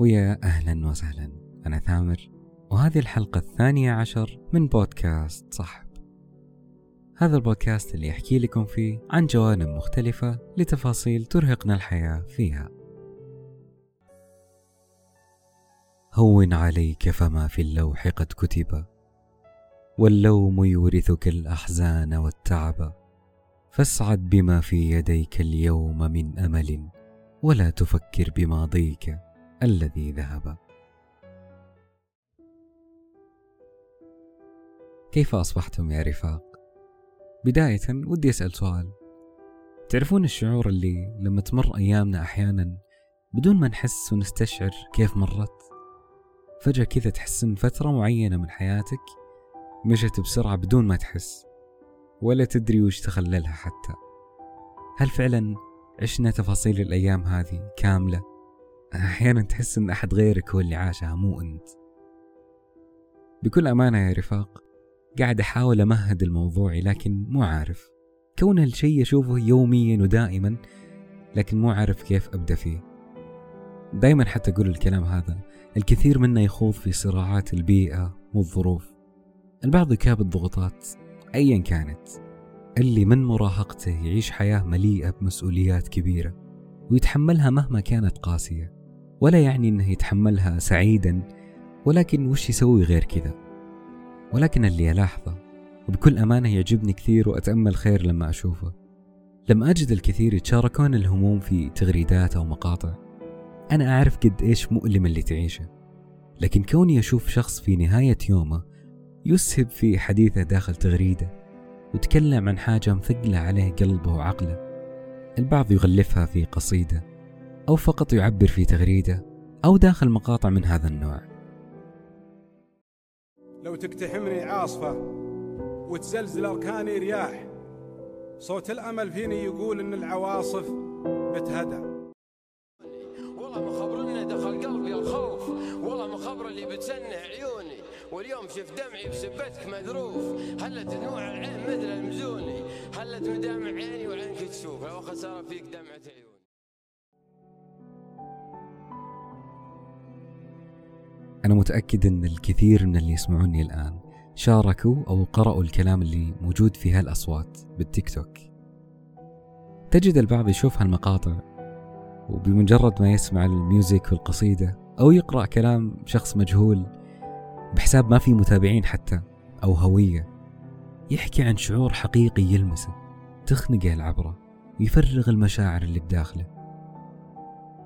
ويا أهلا وسهلا. أنا ثامر وهذه الحلقة الثانية عشر من بودكاست صاحب. هذا البودكاست اللي يحكي لكم فيه عن جوانب مختلفة لتفاصيل ترهقنا الحياة فيها. هون عليك فما في اللوح قد كتب. واللوم يورثك الأحزان والتعب. فاسعد بما في يديك اليوم من أمل ولا تفكر بماضيك. الذي ذهب. كيف أصبحتم يا رفاق؟ بداية ودي أسأل سؤال. تعرفون الشعور اللي لما تمر أيامنا أحيانا بدون ما نحس ونستشعر كيف مرت؟ فجأة كذا تحس إن فترة معينة من حياتك مشت بسرعة بدون ما تحس ولا تدري وش تخللها حتى. هل فعلا عشنا تفاصيل الأيام هذه كاملة؟ أحيانا تحس إن أحد غيرك هو اللي عاشها مو أنت. بكل أمانة يا رفاق قاعد أحاول أمهد الموضوع لكن مو عارف. كون هالشي أشوفه يوميا ودائما لكن مو عارف كيف أبدأ فيه. دايما حتى أقول الكلام هذا الكثير منا يخوض في صراعات البيئة والظروف. البعض يكابد ضغوطات أيا كانت. اللي من مراهقته يعيش حياة مليئة بمسؤوليات كبيرة ويتحملها مهما كانت قاسية. ولا يعني أنه يتحملها سعيدا ولكن وش يسوي غير كذا؟ ولكن اللي ألاحظه وبكل أمانة يعجبني كثير وأتأمل خير لما أشوفه لما أجد الكثير يتشاركون الهموم في تغريدات أو مقاطع أنا أعرف قد إيش مؤلم اللي تعيشه. لكن كوني أشوف شخص في نهاية يومه يسهب في حديثه داخل تغريدة وتكلم عن حاجة مثقلة عليه قلبه وعقله البعض يغلفها في قصيدة أو فقط يعبر في تغريدة أو داخل مقاطع من هذا النوع. لو تقتحمني عاصفة وتزلزل أركاني رياح صوت الأمل فيني يقول إن العواصف بتهدى والله مخبرنا دخل قلبي الخوف. والله مخبر اللي بتسنع عيوني. واليوم شفت دمعي بسبتك مذروف. هلت دموع العين مثل المزوني. هلت مدامع عيني وعينك تشوف. لو خسارة فيك دمعة أنا متأكد أن الكثير من اللي يسمعوني الآن شاركوا أو قرأوا الكلام اللي موجود في هالأصوات بالتيك توك. تجد البعض يشوف هالمقاطع وبمجرد ما يسمع الميوزك والقصيدة أو يقرأ كلام شخص مجهول بحساب ما في متابعين حتى أو هوية يحكي عن شعور حقيقي يلمسه تخنقه العبرة ويفرغ المشاعر اللي بداخله.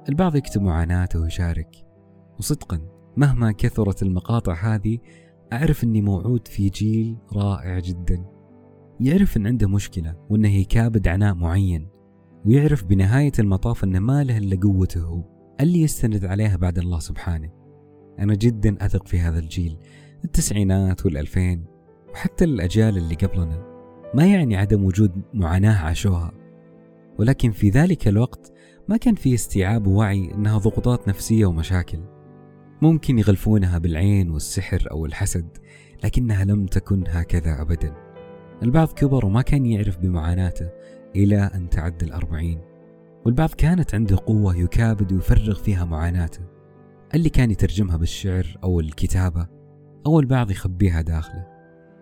البعض يكتب معاناته ويشارك وصدقا مهما كثرت المقاطع هذه أعرف أني موعود في جيل رائع جدا. يعرف أن عنده مشكلة وأنه يكابد عناء معين ويعرف بنهاية المطاف أنه ما له إلا قوته هو اللي يستند عليها بعد الله سبحانه. أنا جدا أثق في هذا الجيل التسعينات والألفين وحتى الأجيال اللي قبلنا. ما يعني عدم وجود معاناة عاشوها. ولكن في ذلك الوقت ما كان في استيعاب ووعي أنها ضغوطات نفسية ومشاكل. ممكن يغلفونها بالعين والسحر أو الحسد لكنها لم تكن هكذا أبدا. البعض كبر وما كان يعرف بمعاناته إلى أن تعدى الأربعين. والبعض كانت عنده قوة يكابد ويفرغ فيها معاناته. اللي كان يترجمها بالشعر أو الكتابة أو البعض يخبيها داخله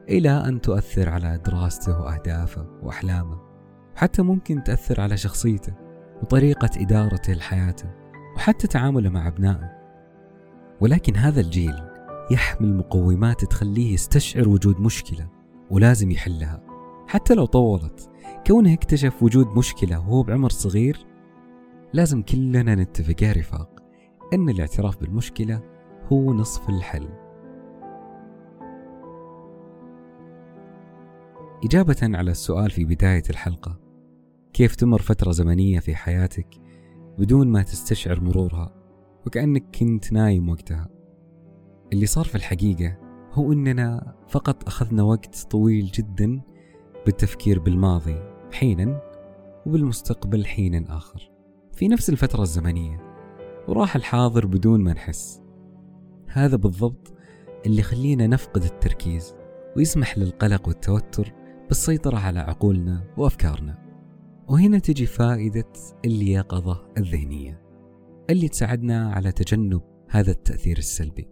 إلى أن تؤثر على دراسته وأهدافه وأحلامه. وحتى ممكن تأثر على شخصيته وطريقة إدارته لحياته وحتى تعامله مع أبنائه. ولكن هذا الجيل يحمل مقومات تخليه يستشعر وجود مشكلة ولازم يحلها. حتى لو طولت كونه اكتشف وجود مشكلة وهو بعمر صغير لازم كلنا نتفق يا رفاق أن الاعتراف بالمشكلة هو نصف الحل. إجابة على السؤال في بداية الحلقة كيف تمر فترة زمنية في حياتك بدون ما تستشعر مرورها؟ وكأنك كنت نايم وقتها. اللي صار في الحقيقة هو أننا فقط أخذنا وقت طويل جدا بالتفكير بالماضي حينا وبالمستقبل حين آخر. في نفس الفترة الزمنية وراح الحاضر بدون ما نحس. هذا بالضبط اللي يخلينا نفقد التركيز ويسمح للقلق والتوتر بالسيطرة على عقولنا وأفكارنا. وهنا تجي فائدة اليقظة الذهنية. اللي تساعدنا على تجنب هذا التأثير السلبي.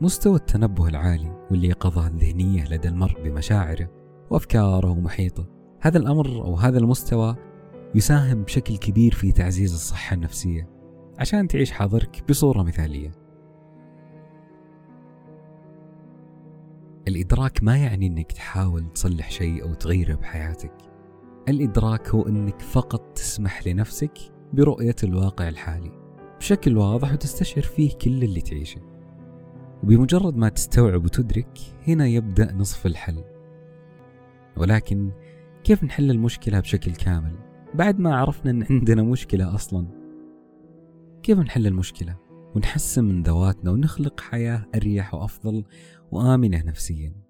مستوى التنبه العالي واليقظة الذهنية لدى المرء بمشاعره وأفكاره ومحيطه هذا الأمر أو هذا المستوى يساهم بشكل كبير في تعزيز الصحة النفسية عشان تعيش حاضرك بصورة مثالية. الإدراك ما يعني أنك تحاول تصلح شيء أو تغيره بحياتك. الإدراك هو أنك فقط تسمح لنفسك برؤية الواقع الحالي بشكل واضح وتستشعر فيه كل اللي تعيشه. وبمجرد ما تستوعب وتدرك هنا يبدأ نصف الحل. ولكن كيف نحل المشكلة بشكل كامل؟ بعد ما عرفنا أن عندنا مشكلة أصلا. كيف نحل المشكلة؟ ونحسن من ذواتنا ونخلق حياة أريح وأفضل وآمنة نفسيا.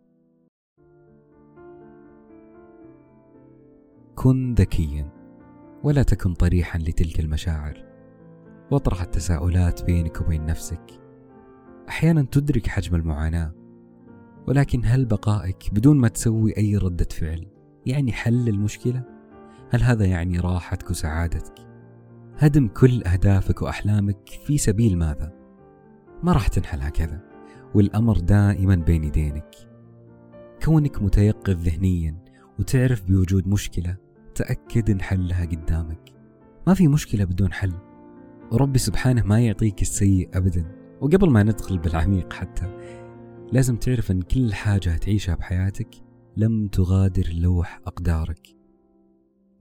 كن ذكيا ولا تكن طريحا لتلك المشاعر. واطرح التساؤلات بينك وبين نفسك. أحيانا تدرك حجم المعاناة ولكن هل بقائك بدون ما تسوي أي ردة فعل يعني حل المشكلة؟ هل هذا يعني راحتك وسعادتك؟ هدم كل أهدافك وأحلامك في سبيل ماذا؟ ما راح تنحل هكذا والأمر دائما بين يدينك. كونك متيقظ ذهنيا وتعرف بوجود مشكلة تأكد إن حلها قدامك. ما في مشكلة بدون حل. وربي سبحانه ما يعطيك السيء ابدا. وقبل ما ندخل بالعميق حتى لازم تعرف إن كل حاجة تعيشها بحياتك لم تغادر لوح أقدارك.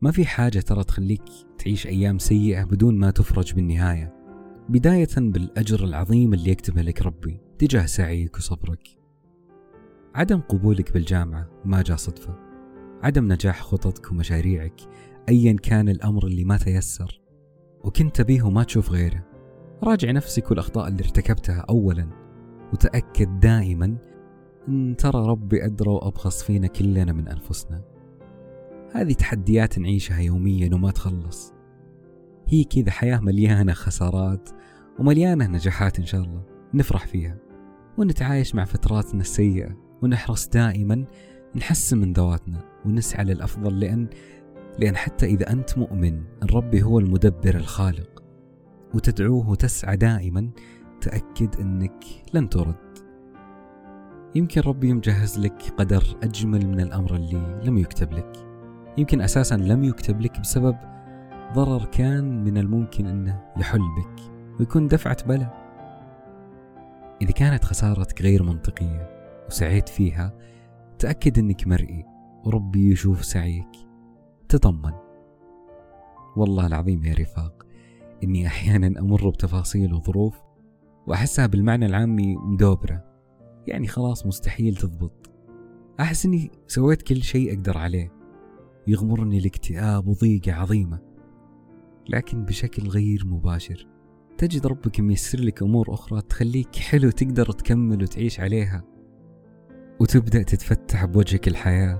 ما في حاجة ترى تخليك تعيش أيام سيئة بدون ما تفرج بالنهاية. بداية بالأجر العظيم اللي يكتبه لك ربي تجاه سعيك وصبرك. عدم قبولك بالجامعة ما جاء صدفة. عدم نجاح خططك ومشاريعك ايا كان الأمر اللي ما تيسر. وكنت تبيه وما تشوف غيره. راجع نفسك والأخطاء اللي ارتكبتها أولا. وتأكد دائما أن ترى ربي أدرى وأبخص فينا كلنا من أنفسنا. هذه تحديات نعيشها يوميا وما تخلص. هي كذا حياة مليانة خسارات ومليانة نجاحات إن شاء الله. نفرح فيها. ونتعايش مع فتراتنا السيئة. ونحرص دائما نحسن من ذواتنا ونسعى للأفضل لأن لأن حتى إذا أنت مؤمن ربي هو المدبر الخالق وتدعوه وتسعى دائما تأكد أنك لن ترد. يمكن ربي مجهز لك قدر أجمل من الأمر اللي لم يكتب لك. يمكن أساسا لم يكتب لك بسبب ضرر كان من الممكن أنه يحل بك ويكون دفعة بلا. إذا كانت خسارتك غير منطقية وسعيت فيها تأكد أنك مرئي. وربي يشوف سعيك. تطمن. والله العظيم يا رفاق إني أحيانا أمر بتفاصيل وظروف وأحسها بالمعنى العامي مدوبرة. يعني خلاص مستحيل تضبط. أحس إني سويت كل شيء أقدر عليه. يغمرني الاكتئاب وضيقة عظيمة. لكن بشكل غير مباشر تجد ربك ميسر لك أمور أخرى تخليك حلو تقدر تكمل وتعيش عليها. وتبدأ تتفتح بوجهك الحياة.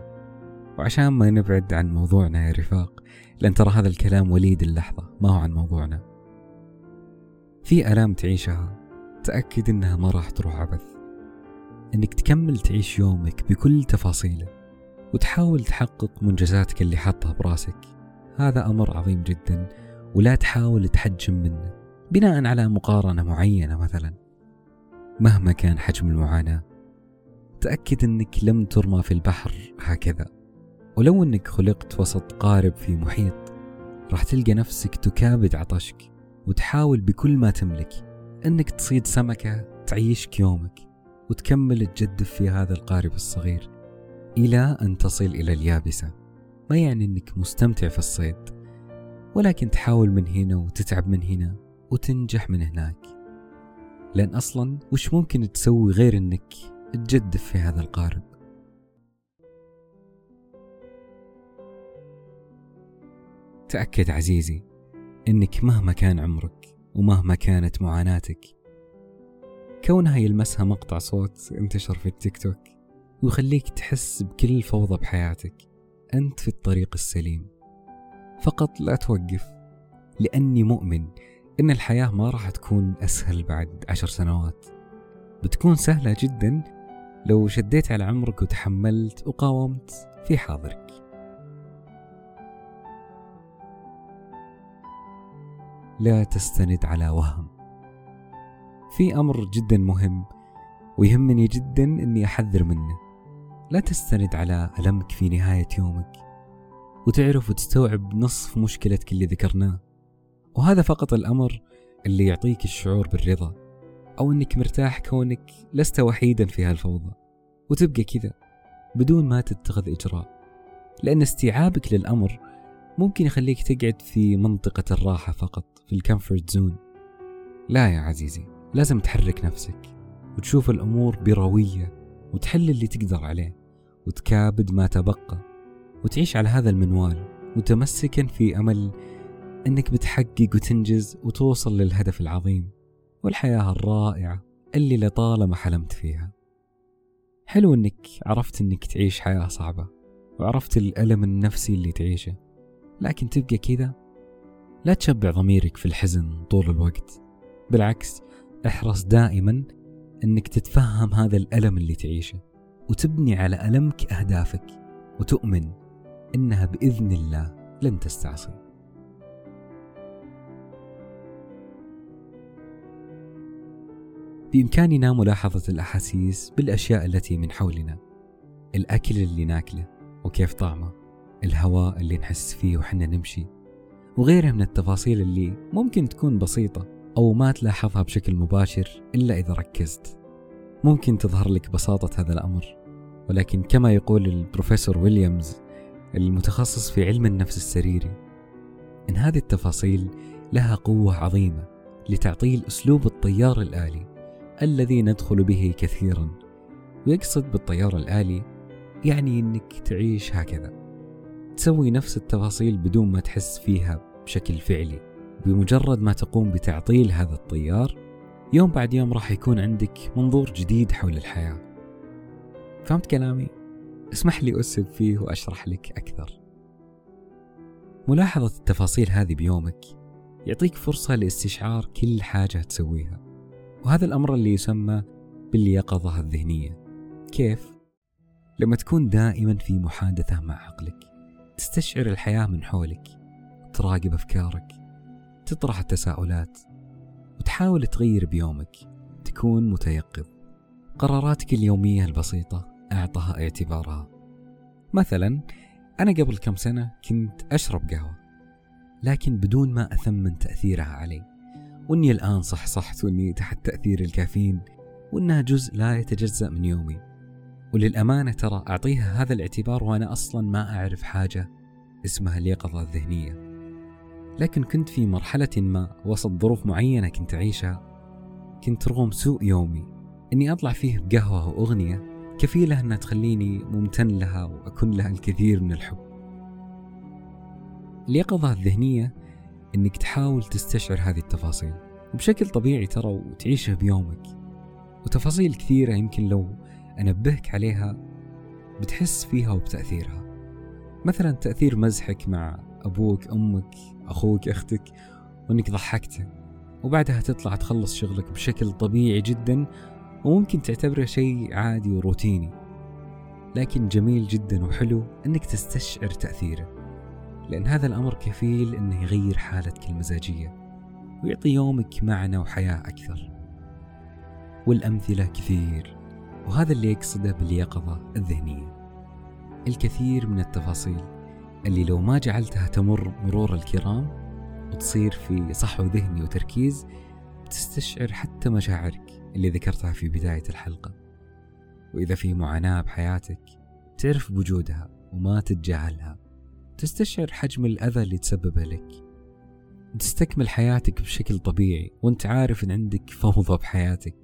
وعشان ما نبعد عن موضوعنا يا رفاق لأن ترى هذا الكلام وليد اللحظة ما هو عن موضوعنا. في آلام تعيشها تأكد إنها ما راح تروح عبث. إنك تكمل تعيش يومك بكل تفاصيله وتحاول تحقق منجزاتك اللي حاطها براسك. هذا أمر عظيم جدا ولا تحاول تحجم منه بناء على مقارنة معينة مثلا. مهما كان حجم المعاناة تأكد أنك لم ترمى في البحر هكذا. ولو أنك خلقت وسط قارب في محيط راح تلقى نفسك تكابد عطشك وتحاول بكل ما تملك أنك تصيد سمكة تعيشك يومك وتكمل تجدف في هذا القارب الصغير إلى أن تصل إلى اليابسة. ما يعني أنك مستمتع في الصيد ولكن تحاول من هنا وتتعب من هنا وتنجح من هناك. لأن أصلا وش ممكن تسوي غير أنك تجدف في هذا القارب. تأكد عزيزي إنك مهما كان عمرك ومهما كانت معاناتك كونها يلمسها مقطع صوت انتشر في التيك توك ويخليك تحس بكل فوضى بحياتك أنت في الطريق السليم. فقط لا توقف لأني مؤمن إن الحياة ما راح تكون أسهل بعد عشر سنوات. بتكون سهلة جدا لو شديت على عمرك وتحملت وقاومت في حاضرك. لا تستند على وهم. في أمر جدا مهم ويهمني جدا أني أحذر منه. لا تستند على ألمك في نهاية يومك وتعرف وتستوعب نصف مشكلتك اللي ذكرناه. وهذا فقط الأمر اللي يعطيك الشعور بالرضا. أو أنك مرتاح كونك لست وحيدا في هالفوضى وتبقى كذا بدون ما تتخذ إجراء. لأن استيعابك للأمر ممكن يخليك تقعد في منطقة الراحة فقط في الكمفورت زون. لا يا عزيزي لازم تحرك نفسك وتشوف الأمور بروية وتحل اللي تقدر عليه وتكابد ما تبقى وتعيش على هذا المنوال متمسكا في أمل أنك بتحقق وتنجز وتوصل للهدف العظيم. والحياة الرائعة اللي لطالما حلمت فيها. حلو أنك عرفت أنك تعيش حياة صعبة وعرفت الألم النفسي اللي تعيشه. لكن تبقى كذا لا تشبع ضميرك في الحزن طول الوقت. بالعكس احرص دائما إنك تتفهم هذا الألم اللي تعيشه وتبني على ألمك أهدافك وتؤمن إنها بإذن الله لن تستعصي. بإمكاننا ملاحظة الأحاسيس بالأشياء التي من حولنا. الأكل اللي ناكله وكيف طعمه. الهواء اللي نحس فيه وحنا نمشي. وغيرها من التفاصيل اللي ممكن تكون بسيطة أو ما تلاحظها بشكل مباشر إلا إذا ركزت. ممكن تظهر لك بساطة هذا الأمر. ولكن كما يقول البروفيسور ويليامز المتخصص في علم النفس السريري إن هذه التفاصيل لها قوة عظيمة لتعطيل أسلوب الطيار الآلي. الذي ندخل به كثيرا. ويقصد بالطيار الآلي يعني أنك تعيش هكذا. تسوي نفس التفاصيل بدون ما تحس فيها بشكل فعلي. بمجرد ما تقوم بتعطيل هذا الطيار يوم بعد يوم راح يكون عندك منظور جديد حول الحياة. فهمت كلامي؟ اسمح لي أسب فيه وأشرح لك أكثر. ملاحظة التفاصيل هذه بيومك يعطيك فرصة لاستشعار كل حاجة تسويها. وهذا الأمر اللي يسمى باليقظة الذهنية. كيف؟ لما تكون دائما في محادثة مع عقلك تستشعر الحياة من حولك تراقب أفكارك تطرح التساؤلات وتحاول تغير بيومك تكون متيقظ. قراراتك اليومية البسيطة أعطها اعتبارها. مثلا أنا قبل كم سنة كنت أشرب قهوة لكن بدون ما أثمن تأثيرها علي. وإني الآن صحصحت وإني تحت تأثير الكافيين وإنها جزء لا يتجزأ من يومي. وللأمانة ترى أعطيها هذا الاعتبار وأنا أصلا ما أعرف حاجة اسمها اليقظة الذهنية. لكن كنت في مرحلة ما وسط ظروف معينة كنت أعيشها. كنت رغم سوء يومي إني أطلع فيه بقهوة وأغنية كفيلة أنها تخليني ممتن لها وأكون لها الكثير من الحب. اليقظة الذهنية إنك تحاول تستشعر هذه التفاصيل. وبشكل طبيعي ترى وتعيشها بيومك. وتفاصيل كثيرة يمكن لو أنبهك عليها بتحس فيها وبتأثيرها. مثلا تأثير مزحك مع أبوك أمك أخوك أختك وأنك ضحكته. وبعدها تطلع تخلص شغلك بشكل طبيعي جدا وممكن تعتبره شيء عادي وروتيني. لكن جميل جدا وحلو أنك تستشعر تأثيره. لأن هذا الأمر كفيل أنه يغير حالتك المزاجية ويعطي يومك معنى وحياة أكثر. والأمثلة كثير وهذا اللي يقصده باليقظة الذهنية. الكثير من التفاصيل اللي لو ما جعلتها تمر مرور الكرام وتصير في صحو ذهني وتركيز بتستشعر حتى مشاعرك اللي ذكرتها في بداية الحلقة. وإذا في معاناة بحياتك تعرف بوجودها وما تتجاهلها. تستشعر حجم الأذى اللي تسببه لك. تستكمل حياتك بشكل طبيعي وانت عارف إن عندك فوضى بحياتك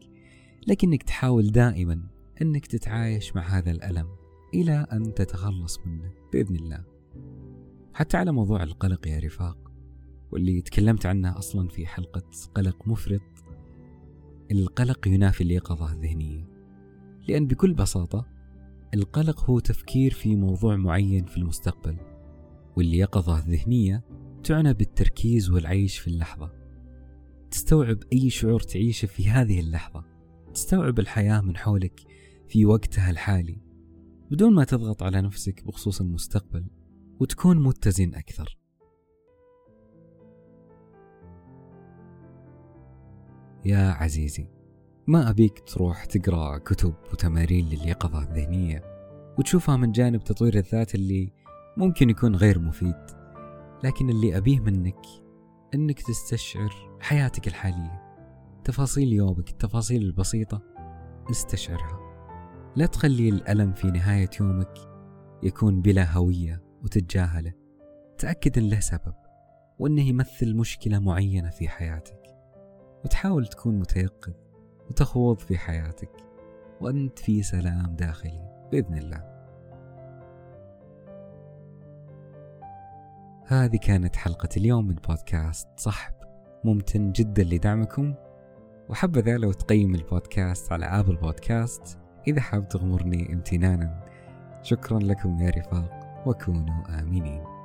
لكنك تحاول دائما إنك تتعايش مع هذا الألم إلى أن تتخلص منه بإذن الله. حتى على موضوع القلق يا رفاق واللي تكلمت عنه أصلا في حلقة قلق مفرط القلق ينافي اليقظة الذهنية لأن بكل بساطة القلق هو تفكير في موضوع معين في المستقبل. واليقظة الذهنية تعنى بالتركيز والعيش في اللحظة. تستوعب أي شعور تعيشه في هذه اللحظة. تستوعب الحياة من حولك في وقتها الحالي. بدون ما تضغط على نفسك بخصوص المستقبل وتكون متزن أكثر. يا عزيزي ما أبيك تروح تقرأ كتب وتمارين لليقظة الذهنية وتشوفها من جانب تطوير الذات اللي ممكن يكون غير مفيد لكن اللي أبيه منك أنك تستشعر حياتك الحالية تفاصيل يومك التفاصيل البسيطة استشعرها لا تخلي الألم في نهاية يومك يكون بلا هوية وتتجاهله. تأكد أن له سبب وأنه يمثل مشكلة معينة في حياتك. وتحاول تكون متيقظ وتخوض في حياتك وأنت في سلام داخلي بإذن الله. هذه كانت حلقة اليوم من بودكاست صحب. ممتن جدا لدعمكم. وحبذا لو تقيم البودكاست على ابل بودكاست إذا حاب تغمرني امتنانا. شكرا لكم يا رفاق. وكونوا آمنين.